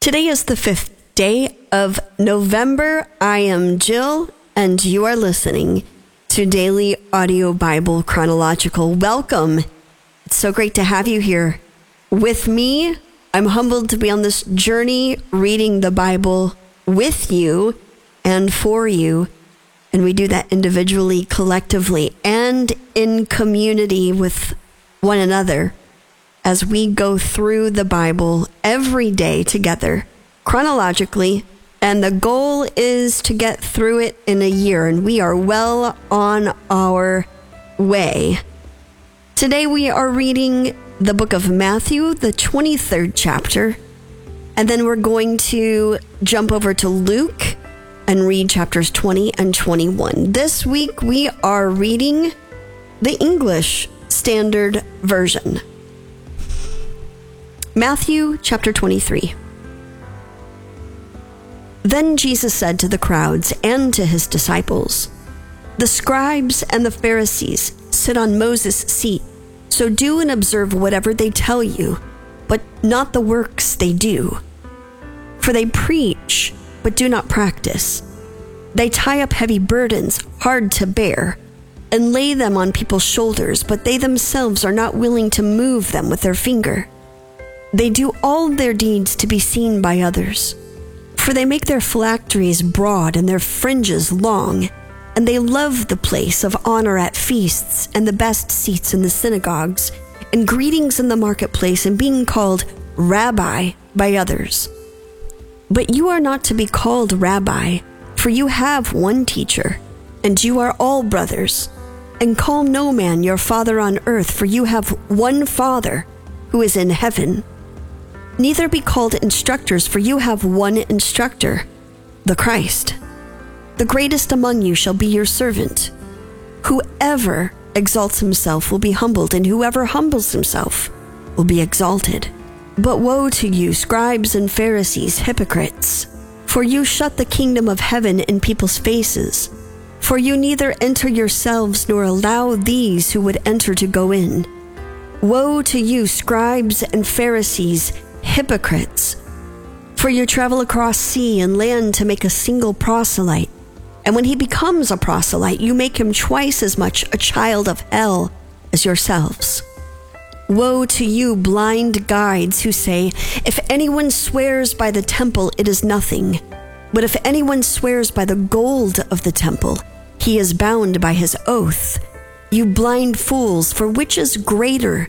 Today is the fifth day of November. I am Jill, and you are listening to Daily Audio Bible Chronological. Welcome. It's so great to have you here with me. I'm humbled to be on this journey reading the Bible with you and for you. And we do that individually, collectively, and in community with one another as we go through the Bible every day together, chronologically. And the goal is to get through it in a year, and we are well on our way. Today we are reading the book of Matthew, the 23rd chapter, and then we're going to jump over to Luke and read chapters 20 and 21. This week we are reading the English Standard Version. Matthew chapter 23. Then Jesus said to the crowds and to his disciples, The scribes and the Pharisees sit on Moses' seat, so do and observe whatever they tell you, but not the works they do. For they preach, but do not practice. They tie up heavy burdens, hard to bear, and lay them on people's shoulders, but they themselves are not willing to move them with their finger. They do all their deeds to be seen by others. For they make their phylacteries broad and their fringes long, and they love the place of honor at feasts and the best seats in the synagogues, and greetings in the marketplace, and being called rabbi by others. But you are not to be called rabbi, for you have one teacher, and you are all brothers. And call no man your father on earth, for you have one Father who is in heaven. Neither be called instructors, for you have one instructor, the Christ. The greatest among you shall be your servant. Whoever exalts himself will be humbled, and whoever humbles himself will be exalted. But woe to you, scribes and Pharisees, hypocrites! For you shut the kingdom of heaven in people's faces. For you neither enter yourselves nor allow these who would enter to go in. Woe to you, scribes and Pharisees, hypocrites! For you travel across sea and land to make a single proselyte. And when he becomes a proselyte, you make him twice as much a child of hell as yourselves. Woe to you, blind guides, who say, If anyone swears by the temple, it is nothing. But if anyone swears by the gold of the temple, he is bound by his oath. You blind fools, for which is greater,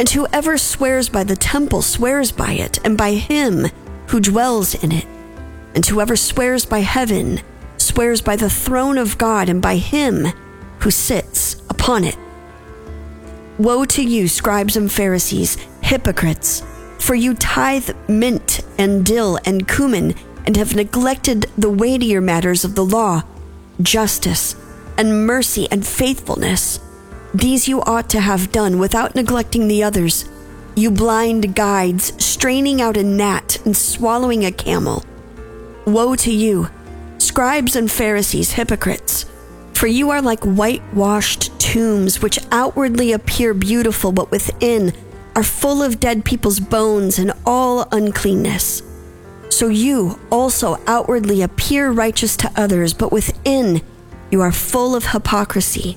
And whoever swears by the temple swears by it and by him who dwells in it. And whoever swears by heaven swears by the throne of God and by him who sits upon it. Woe to you, scribes and Pharisees, hypocrites! For you tithe mint and dill and cumin and have neglected the weightier matters of the law, justice and mercy and faithfulness. These you ought to have done without neglecting the others. You blind guides, straining out a gnat and swallowing a camel. Woe to you, scribes and Pharisees, hypocrites! For you are like whitewashed tombs, which outwardly appear beautiful, but within are full of dead people's bones and all uncleanness. So you also outwardly appear righteous to others, but within you are full of hypocrisy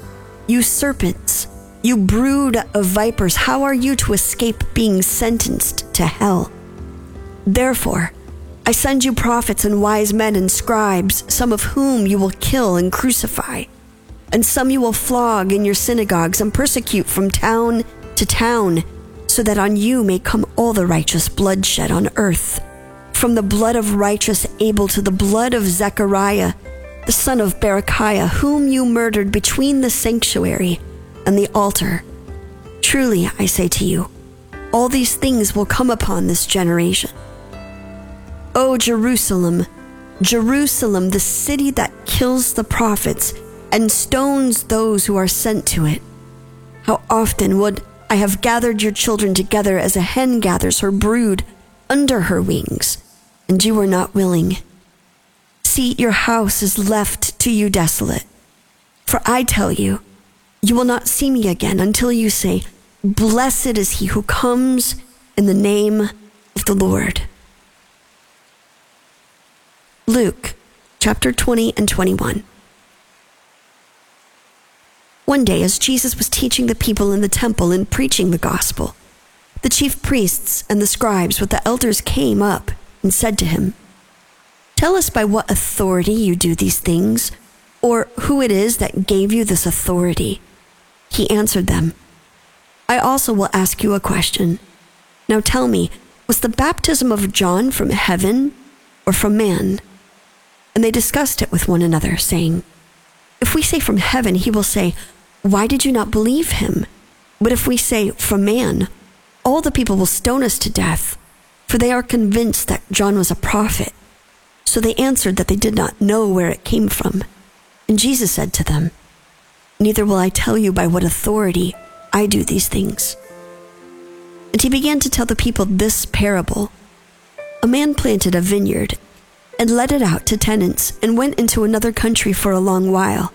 You serpents, you brood of vipers, how are you to escape being sentenced to hell? Therefore, I send you prophets and wise men and scribes, some of whom you will kill and crucify, and some you will flog in your synagogues and persecute from town to town, so that on you may come all the righteous bloodshed on earth, from the blood of righteous Abel to the blood of Zechariah, the son of Berechiah, whom you murdered between the sanctuary and the altar. Truly, I say to you, all these things will come upon this generation. O Jerusalem, Jerusalem, the city that kills the prophets and stones those who are sent to it. How often would I have gathered your children together as a hen gathers her brood under her wings, and you were not willing. See, your house is left to you desolate. For I tell you, you will not see me again until you say, Blessed is he who comes in the name of the Lord. Luke chapter 20 and 21. One day, as Jesus was teaching the people in the temple and preaching the gospel, the chief priests and the scribes with the elders came up and said to him, Tell us by what authority you do these things, or who it is that gave you this authority. He answered them, I also will ask you a question. Now tell me, was the baptism of John from heaven or from man? And they discussed it with one another, saying, If we say from heaven, he will say, Why did you not believe him? But if we say from man, all the people will stone us to death, for they are convinced that John was a prophet. So they answered that they did not know where it came from. And Jesus said to them, Neither will I tell you by what authority I do these things. And he began to tell the people this parable A man planted a vineyard and let it out to tenants and went into another country for a long while.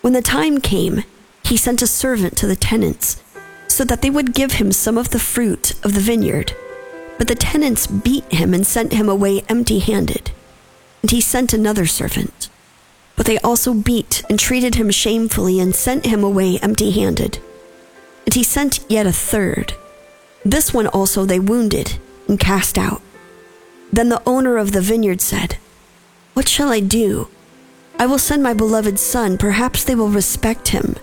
When the time came, he sent a servant to the tenants so that they would give him some of the fruit of the vineyard. But the tenants beat him and sent him away empty handed. And he sent another servant. But they also beat and treated him shamefully and sent him away empty handed. And he sent yet a third. This one also they wounded and cast out. Then the owner of the vineyard said, What shall I do? I will send my beloved son, perhaps they will respect him.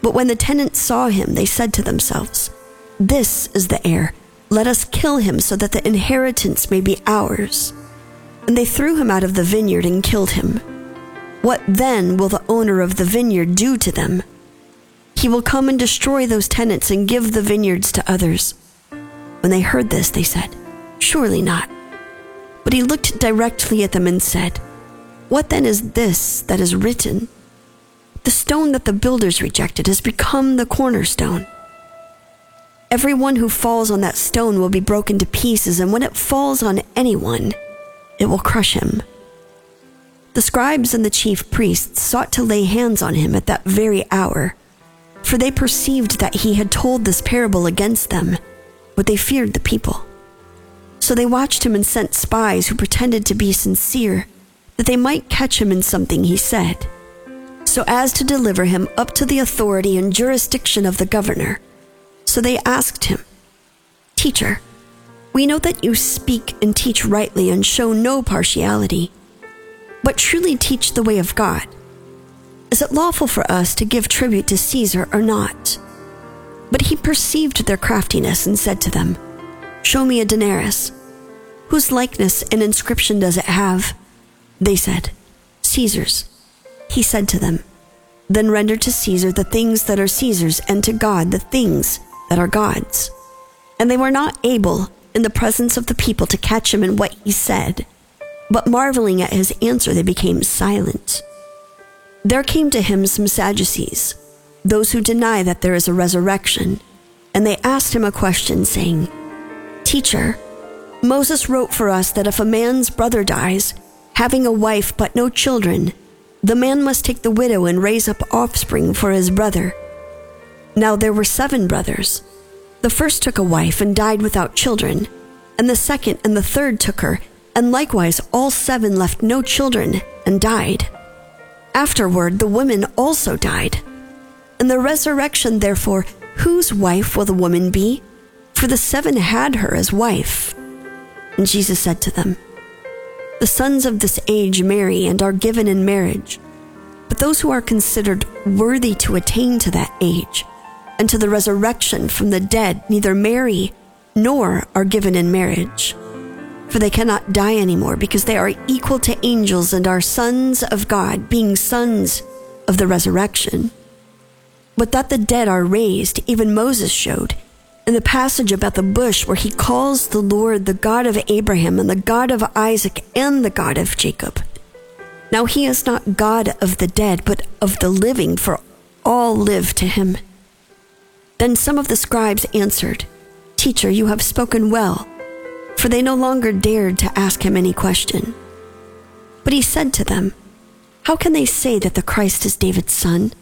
But when the tenants saw him, they said to themselves, This is the heir. Let us kill him so that the inheritance may be ours. And they threw him out of the vineyard and killed him. What then will the owner of the vineyard do to them? He will come and destroy those tenants and give the vineyards to others. When they heard this, they said, Surely not. But he looked directly at them and said, What then is this that is written? The stone that the builders rejected has become the cornerstone. Everyone who falls on that stone will be broken to pieces, and when it falls on anyone, it will crush him. The scribes and the chief priests sought to lay hands on him at that very hour, for they perceived that he had told this parable against them, but they feared the people. So they watched him and sent spies who pretended to be sincere, that they might catch him in something he said, so as to deliver him up to the authority and jurisdiction of the governor. So they asked him, Teacher, we know that you speak and teach rightly and show no partiality, but truly teach the way of God. Is it lawful for us to give tribute to Caesar or not? But he perceived their craftiness and said to them, Show me a denarius. Whose likeness and inscription does it have? They said, Caesar's. He said to them, Then render to Caesar the things that are Caesar's, and to God the things that are God's. And they were not able, in the presence of the people, to catch him in what he said. But marveling at his answer, they became silent. There came to him some Sadducees, those who deny that there is a resurrection, and they asked him a question, saying, Teacher, Moses wrote for us that if a man's brother dies, having a wife but no children, the man must take the widow and raise up offspring for his brother. Now there were seven brothers. The first took a wife and died without children, and the second and the third took her, and likewise all seven left no children and died. Afterward, the women also died. In the resurrection, therefore, whose wife will the woman be? For the seven had her as wife. And Jesus said to them, The sons of this age marry and are given in marriage. But those who are considered worthy to attain to that age to the resurrection from the dead neither marry nor are given in marriage. For they cannot die anymore because they are equal to angels and are sons of God, being sons of the resurrection. But that the dead are raised, even Moses showed in the passage about the bush where he calls the Lord the God of Abraham and the God of Isaac and the God of Jacob. Now he is not God of the dead, but of the living, for all live to him. Then some of the scribes answered, Teacher, you have spoken well, for they no longer dared to ask him any question. But he said to them, How can they say that the Christ is David's son?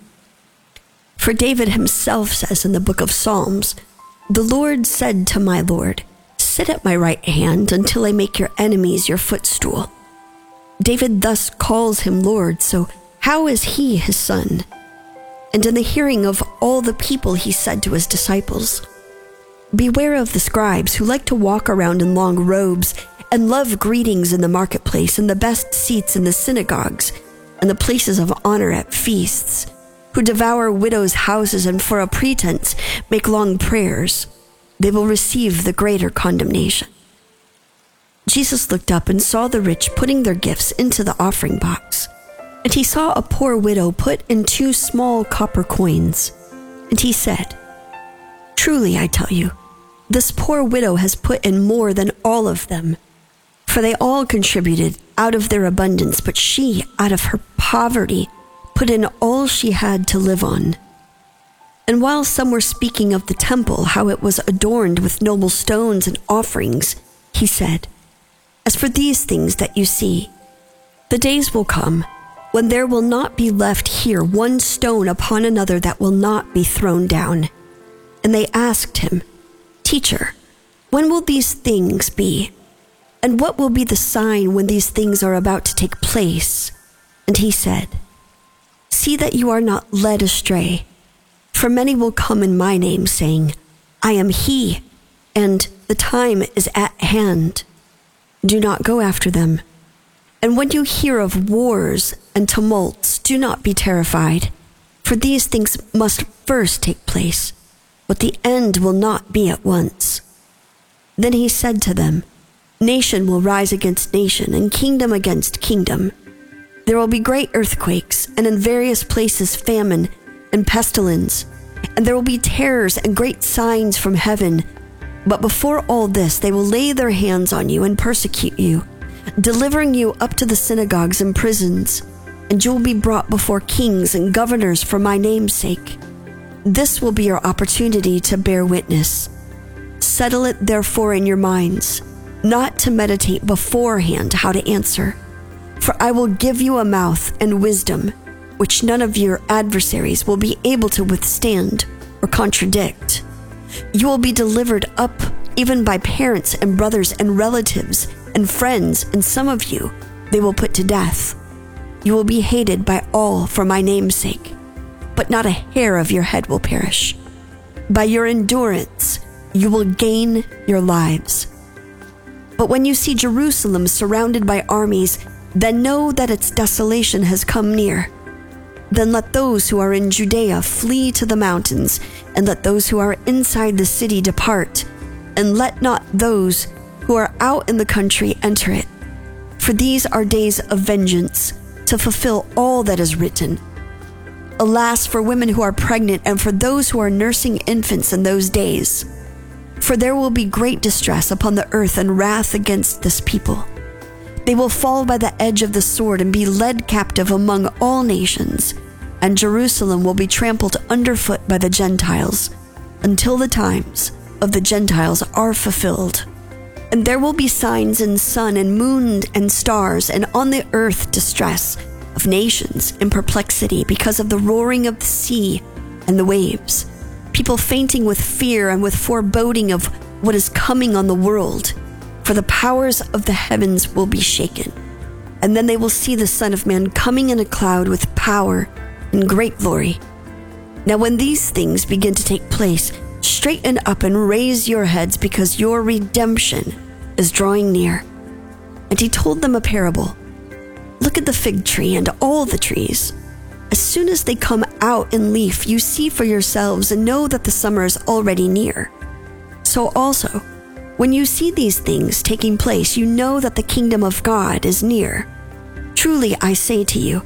For David himself says in the book of Psalms, the Lord said to my Lord, Sit at my right hand until I make your enemies your footstool. David thus calls him Lord, so how is he his son? And in the hearing of all the people, he said to his disciples, Beware of the scribes who like to walk around in long robes and love greetings in the marketplace and the best seats in the synagogues and the places of honor at feasts who devour widows' houses and for a pretense make long prayers, they will receive the greater condemnation. Jesus looked up and saw the rich putting their gifts into the offering box. And he saw a poor widow put in two small copper coins. And he said, Truly, I tell you, this poor widow has put in more than all of them. For they all contributed out of their abundance, but she, out of her poverty, put in all she had to live on. And while some were speaking of the temple, how it was adorned with noble stones and offerings, he said, As for these things that you see, the days will come when there will not be left here one stone upon another that will not be thrown down. And they asked him, Teacher, when will these things be? And what will be the sign when these things are about to take place? And he said, See that you are not led astray. For many will come in my name, saying, I am he, and the time is at hand. Do not go after them. And when you hear of wars and tumults, do not be terrified, for these things must first take place, but the end will not be at once. Then he said to them, Nation will rise against nation, and kingdom against kingdom there will be great earthquakes, and in various places famine and pestilence, and there will be terrors and great signs from heaven. But before all this, they will lay their hands on you and persecute you, delivering you up to the synagogues and prisons, and you will be brought before kings and governors for my name's sake. This will be your opportunity to bear witness. Settle it therefore in your minds, not to meditate beforehand how to answer for I will give you a mouth and wisdom, which none of your adversaries will be able to withstand or contradict. You will be delivered up even by parents and brothers and relatives and friends, and some of you they will put to death. You will be hated by all for my name's sake, but not a hair of your head will perish. By your endurance, you will gain your lives. But when you see Jerusalem surrounded by armies, then know that its desolation has come near. Then let those who are in Judea flee to the mountains, and let those who are inside the city depart, and let not those who are out in the country enter it. For these are days of vengeance, to fulfill all that is written. Alas, for women who are pregnant and for those who are nursing infants in those days. For there will be great distress upon the earth and wrath against this people. They will fall by the edge of the sword and be led captive among all nations, and Jerusalem will be trampled underfoot by the Gentiles until the times of the Gentiles are fulfilled. And there will be signs in sun and moon and stars, and on the earth distress of nations in perplexity because of the roaring of the sea and the waves, people fainting with fear and with foreboding of what is coming on the world for the powers of the heavens will be shaken. And then they will see the Son of Man coming in a cloud with power and great glory. Now, when these things begin to take place, straighten up and raise your heads because your redemption is drawing near. And he told them a parable Look at the fig tree and all the trees. As soon as they come out in leaf, you see for yourselves and know that the summer is already near. So also, when you see these things taking place, you know that the kingdom of God is near. Truly, I say to you,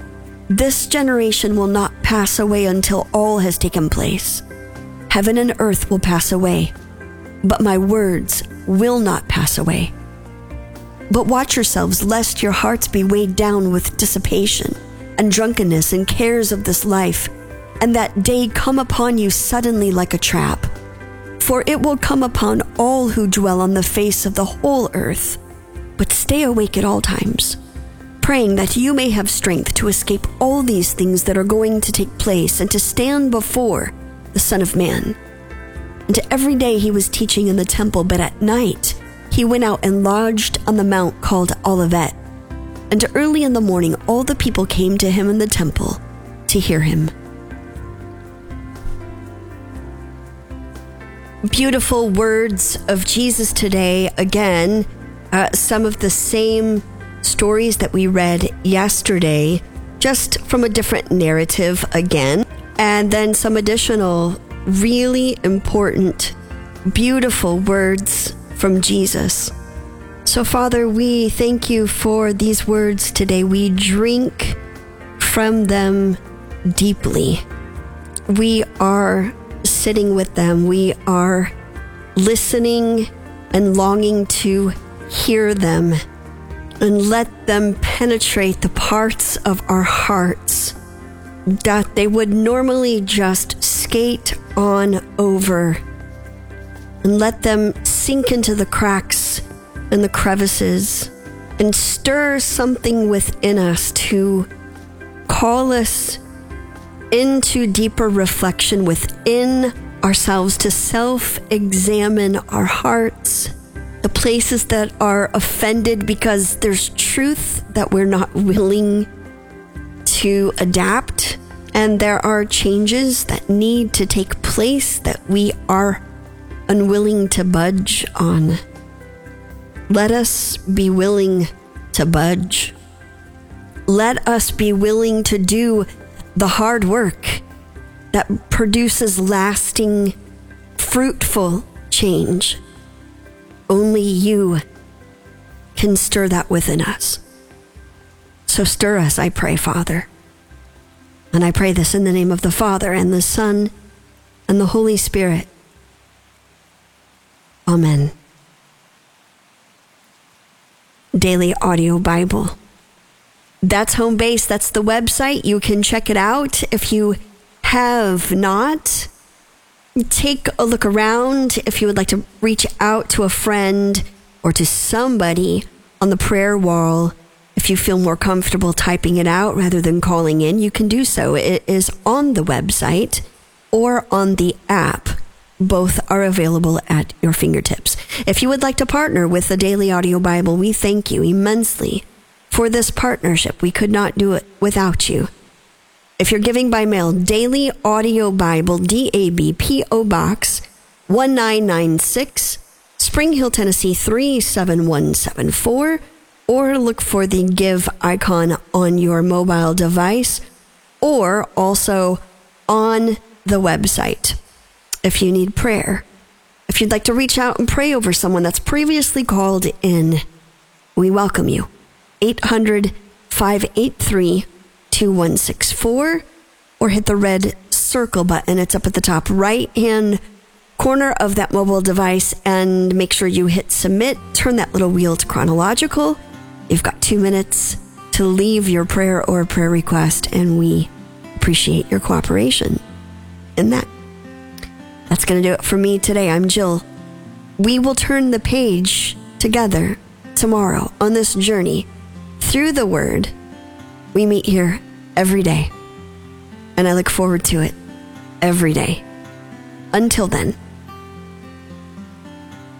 this generation will not pass away until all has taken place. Heaven and earth will pass away, but my words will not pass away. But watch yourselves, lest your hearts be weighed down with dissipation and drunkenness and cares of this life, and that day come upon you suddenly like a trap. For it will come upon all who dwell on the face of the whole earth. But stay awake at all times praying that you may have strength to escape all these things that are going to take place and to stand before the Son of Man. And every day he was teaching in the temple, but at night he went out and lodged on the mount called Olivet. And early in the morning, all the people came to him in the temple to hear him. Beautiful words of Jesus today. Again, uh, some of the same stories that we read yesterday, just from a different narrative again, and then some additional really important, beautiful words from Jesus. So, Father, we thank you for these words today. We drink from them deeply. We are sitting with them. We are listening and longing to hear them and let them penetrate the parts of our hearts that they would normally just skate on over and let them sink into the cracks and the crevices and stir something within us to call us into deeper reflection within ourselves, to self examine our hearts the places that are offended because there's truth that we're not willing to adapt, and there are changes that need to take place that we are unwilling to budge on. Let us be willing to budge. Let us be willing to do the hard work that produces lasting, fruitful change. Only you can stir that within us. So stir us, I pray, Father. And I pray this in the name of the Father and the Son and the Holy Spirit. Amen. Daily Audio Bible. That's home base. That's the website. You can check it out if you have not take a look around if you would like to reach out to a friend or to somebody on the prayer wall. If you feel more comfortable typing it out rather than calling in, you can do so. It is on the website or on the app. Both are available at your fingertips. If you would like to partner with the Daily Audio Bible, we thank you immensely for this partnership. We could not do it without you. If you're giving by mail, Daily Audio Bible, DAB, P.O. Box 1996, Spring Hill, Tennessee 37174, or look for the give icon on your mobile device or also on the website. If you need prayer, if you'd like to reach out and pray over someone that's previously called in, we welcome you. 800 583 2164 or hit the red circle button. It's up at the top right hand corner of that mobile device and make sure you hit submit. Turn that little wheel to chronological. You've got two minutes to leave your prayer or prayer request, and we appreciate your cooperation in that. That's going to do it for me today. I'm Jill. We will turn the page together tomorrow on this journey through the Word. We meet here every day. And I look forward to it every day. Until then,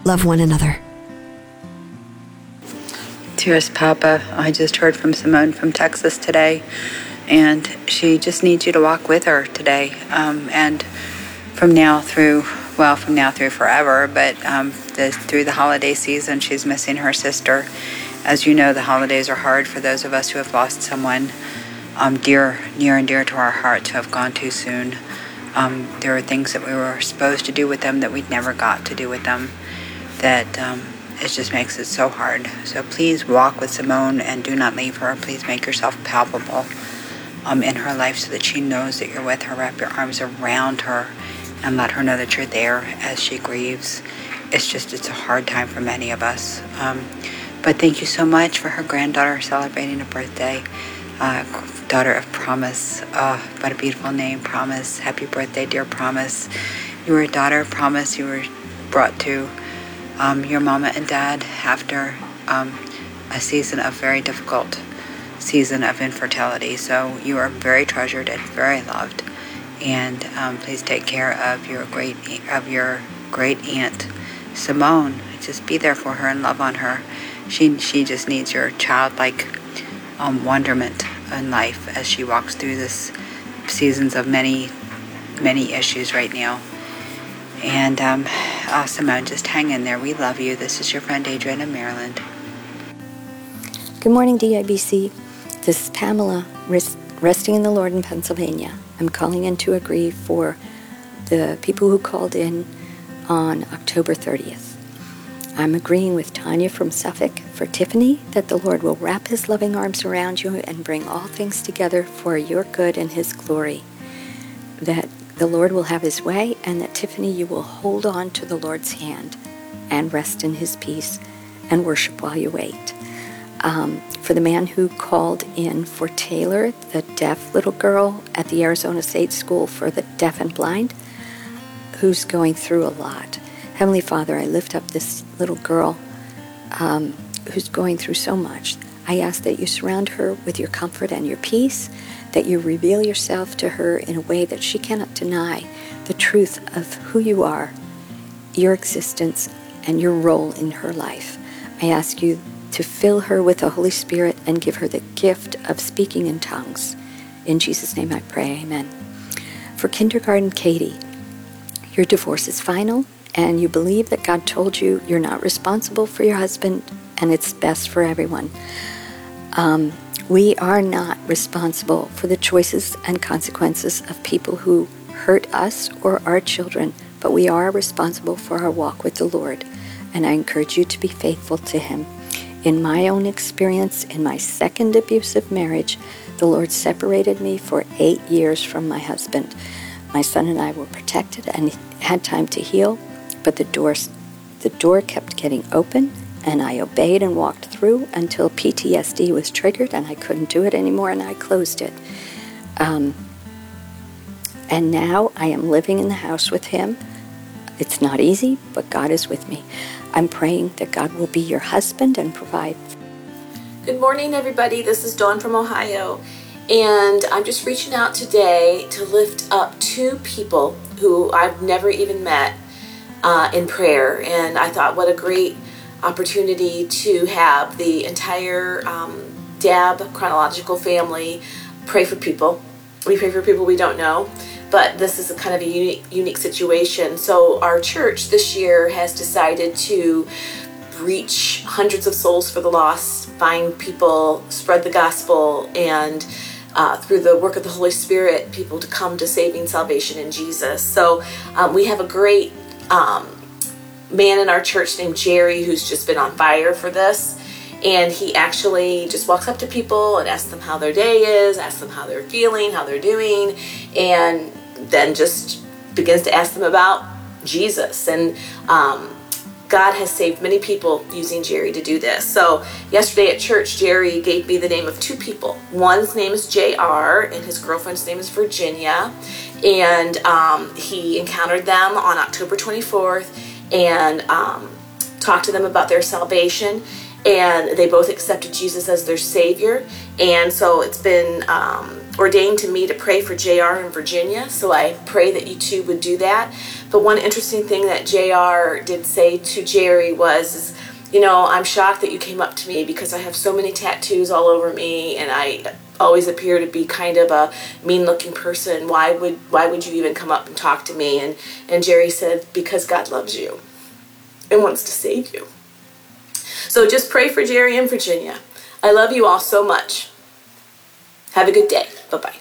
love one another. Dearest Papa, I just heard from Simone from Texas today, and she just needs you to walk with her today. Um, and from now through, well, from now through forever, but um, the, through the holiday season, she's missing her sister As you know, the holidays are hard for those of us who have lost someone um, dear, near and dear to our hearts who have gone too soon. Um, there are things that we were supposed to do with them that we never got to do with them. That um, it just makes it so hard. So please walk with Simone and do not leave her. Please make yourself palpable um, in her life so that she knows that you're with her. Wrap your arms around her and let her know that you're there as she grieves. It's just, it's a hard time for many of us. Um, but thank you so much for her granddaughter celebrating a birthday. Uh, daughter of Promise. Oh, what a beautiful name, Promise. Happy birthday, dear Promise. You were a daughter of Promise. You were brought to um, your mama and dad after um, a season of very difficult season of infertility. So you are very treasured and very loved. And um, please take care of your great of your great aunt Simone. Just be there for her and love on her. She she just needs your childlike um, wonderment in life as she walks through this seasons of many many issues right now. And um, oh, Simone, just hang in there. We love you. This is your friend Adrian in Maryland. Good morning, DABC. This is Pamela, resting in the Lord in Pennsylvania. I'm calling in to agree for the people who called in on October 30th. I'm agreeing with Tanya from Suffolk for Tiffany that the Lord will wrap his loving arms around you and bring all things together for your good and his glory. That the Lord will have his way and that Tiffany, you will hold on to the Lord's hand and rest in his peace and worship while you wait um, for the man who called in for Taylor, the deaf little girl at the Arizona State School for the Deaf and Blind, who's going through a lot. Heavenly Father, I lift up this little girl um, who's going through so much. I ask that you surround her with your comfort and your peace, that you reveal yourself to her in a way that she cannot deny the truth of who you are, your existence, and your role in her life. I ask you to fill her with the Holy Spirit and give her the gift of speaking in tongues. In Jesus' name I pray, amen. For kindergarten Katie, your divorce is final and you believe that God told you you're not responsible for your husband and it's best for everyone. Um, we are not responsible for the choices and consequences of people who hurt us or our children, but we are responsible for our walk with the Lord. And I encourage you to be faithful to Him. In my own experience, in my second abusive marriage, the Lord separated me for eight years from my husband. My son and I were protected and had time to heal, but the door, the door kept getting open, and I obeyed and walked through until PTSD was triggered and I couldn't do it anymore, and I closed it. Um, and now I am living in the house with him. It's not easy, but God is with me. I'm praying that God will be your husband and provide. Good morning, everybody. This is Dawn from Ohio, and I'm just reaching out today to lift up two people who I've never even met uh, in prayer. And I thought, what a great opportunity to have the entire um, DAB chronological family pray for people. We pray for people we don't know but this is a kind of a unique, unique situation. So our church this year has decided to reach hundreds of souls for the lost, find people, spread the gospel, and uh, through the work of the Holy Spirit, people to come to saving salvation in Jesus. So um, we have a great um, man in our church named Jerry who's just been on fire for this. And he actually just walks up to people and asks them how their day is, asks them how they're feeling, how they're doing, and then just begins to ask them about Jesus. And um, God has saved many people using Jerry to do this. So, yesterday at church, Jerry gave me the name of two people. One's name is JR, and his girlfriend's name is Virginia. And um, he encountered them on October 24th and um, talked to them about their salvation. And they both accepted Jesus as their Savior. And so it's been um, ordained to me to pray for JR in Virginia, so I pray that you too would do that. But one interesting thing that JR did say to Jerry was, you know, I'm shocked that you came up to me because I have so many tattoos all over me and I always appear to be kind of a mean looking person. Why would why would you even come up and talk to me? And and Jerry said, Because God loves you and wants to save you. So just pray for Jerry and Virginia. I love you all so much. Have a good day. Bye bye.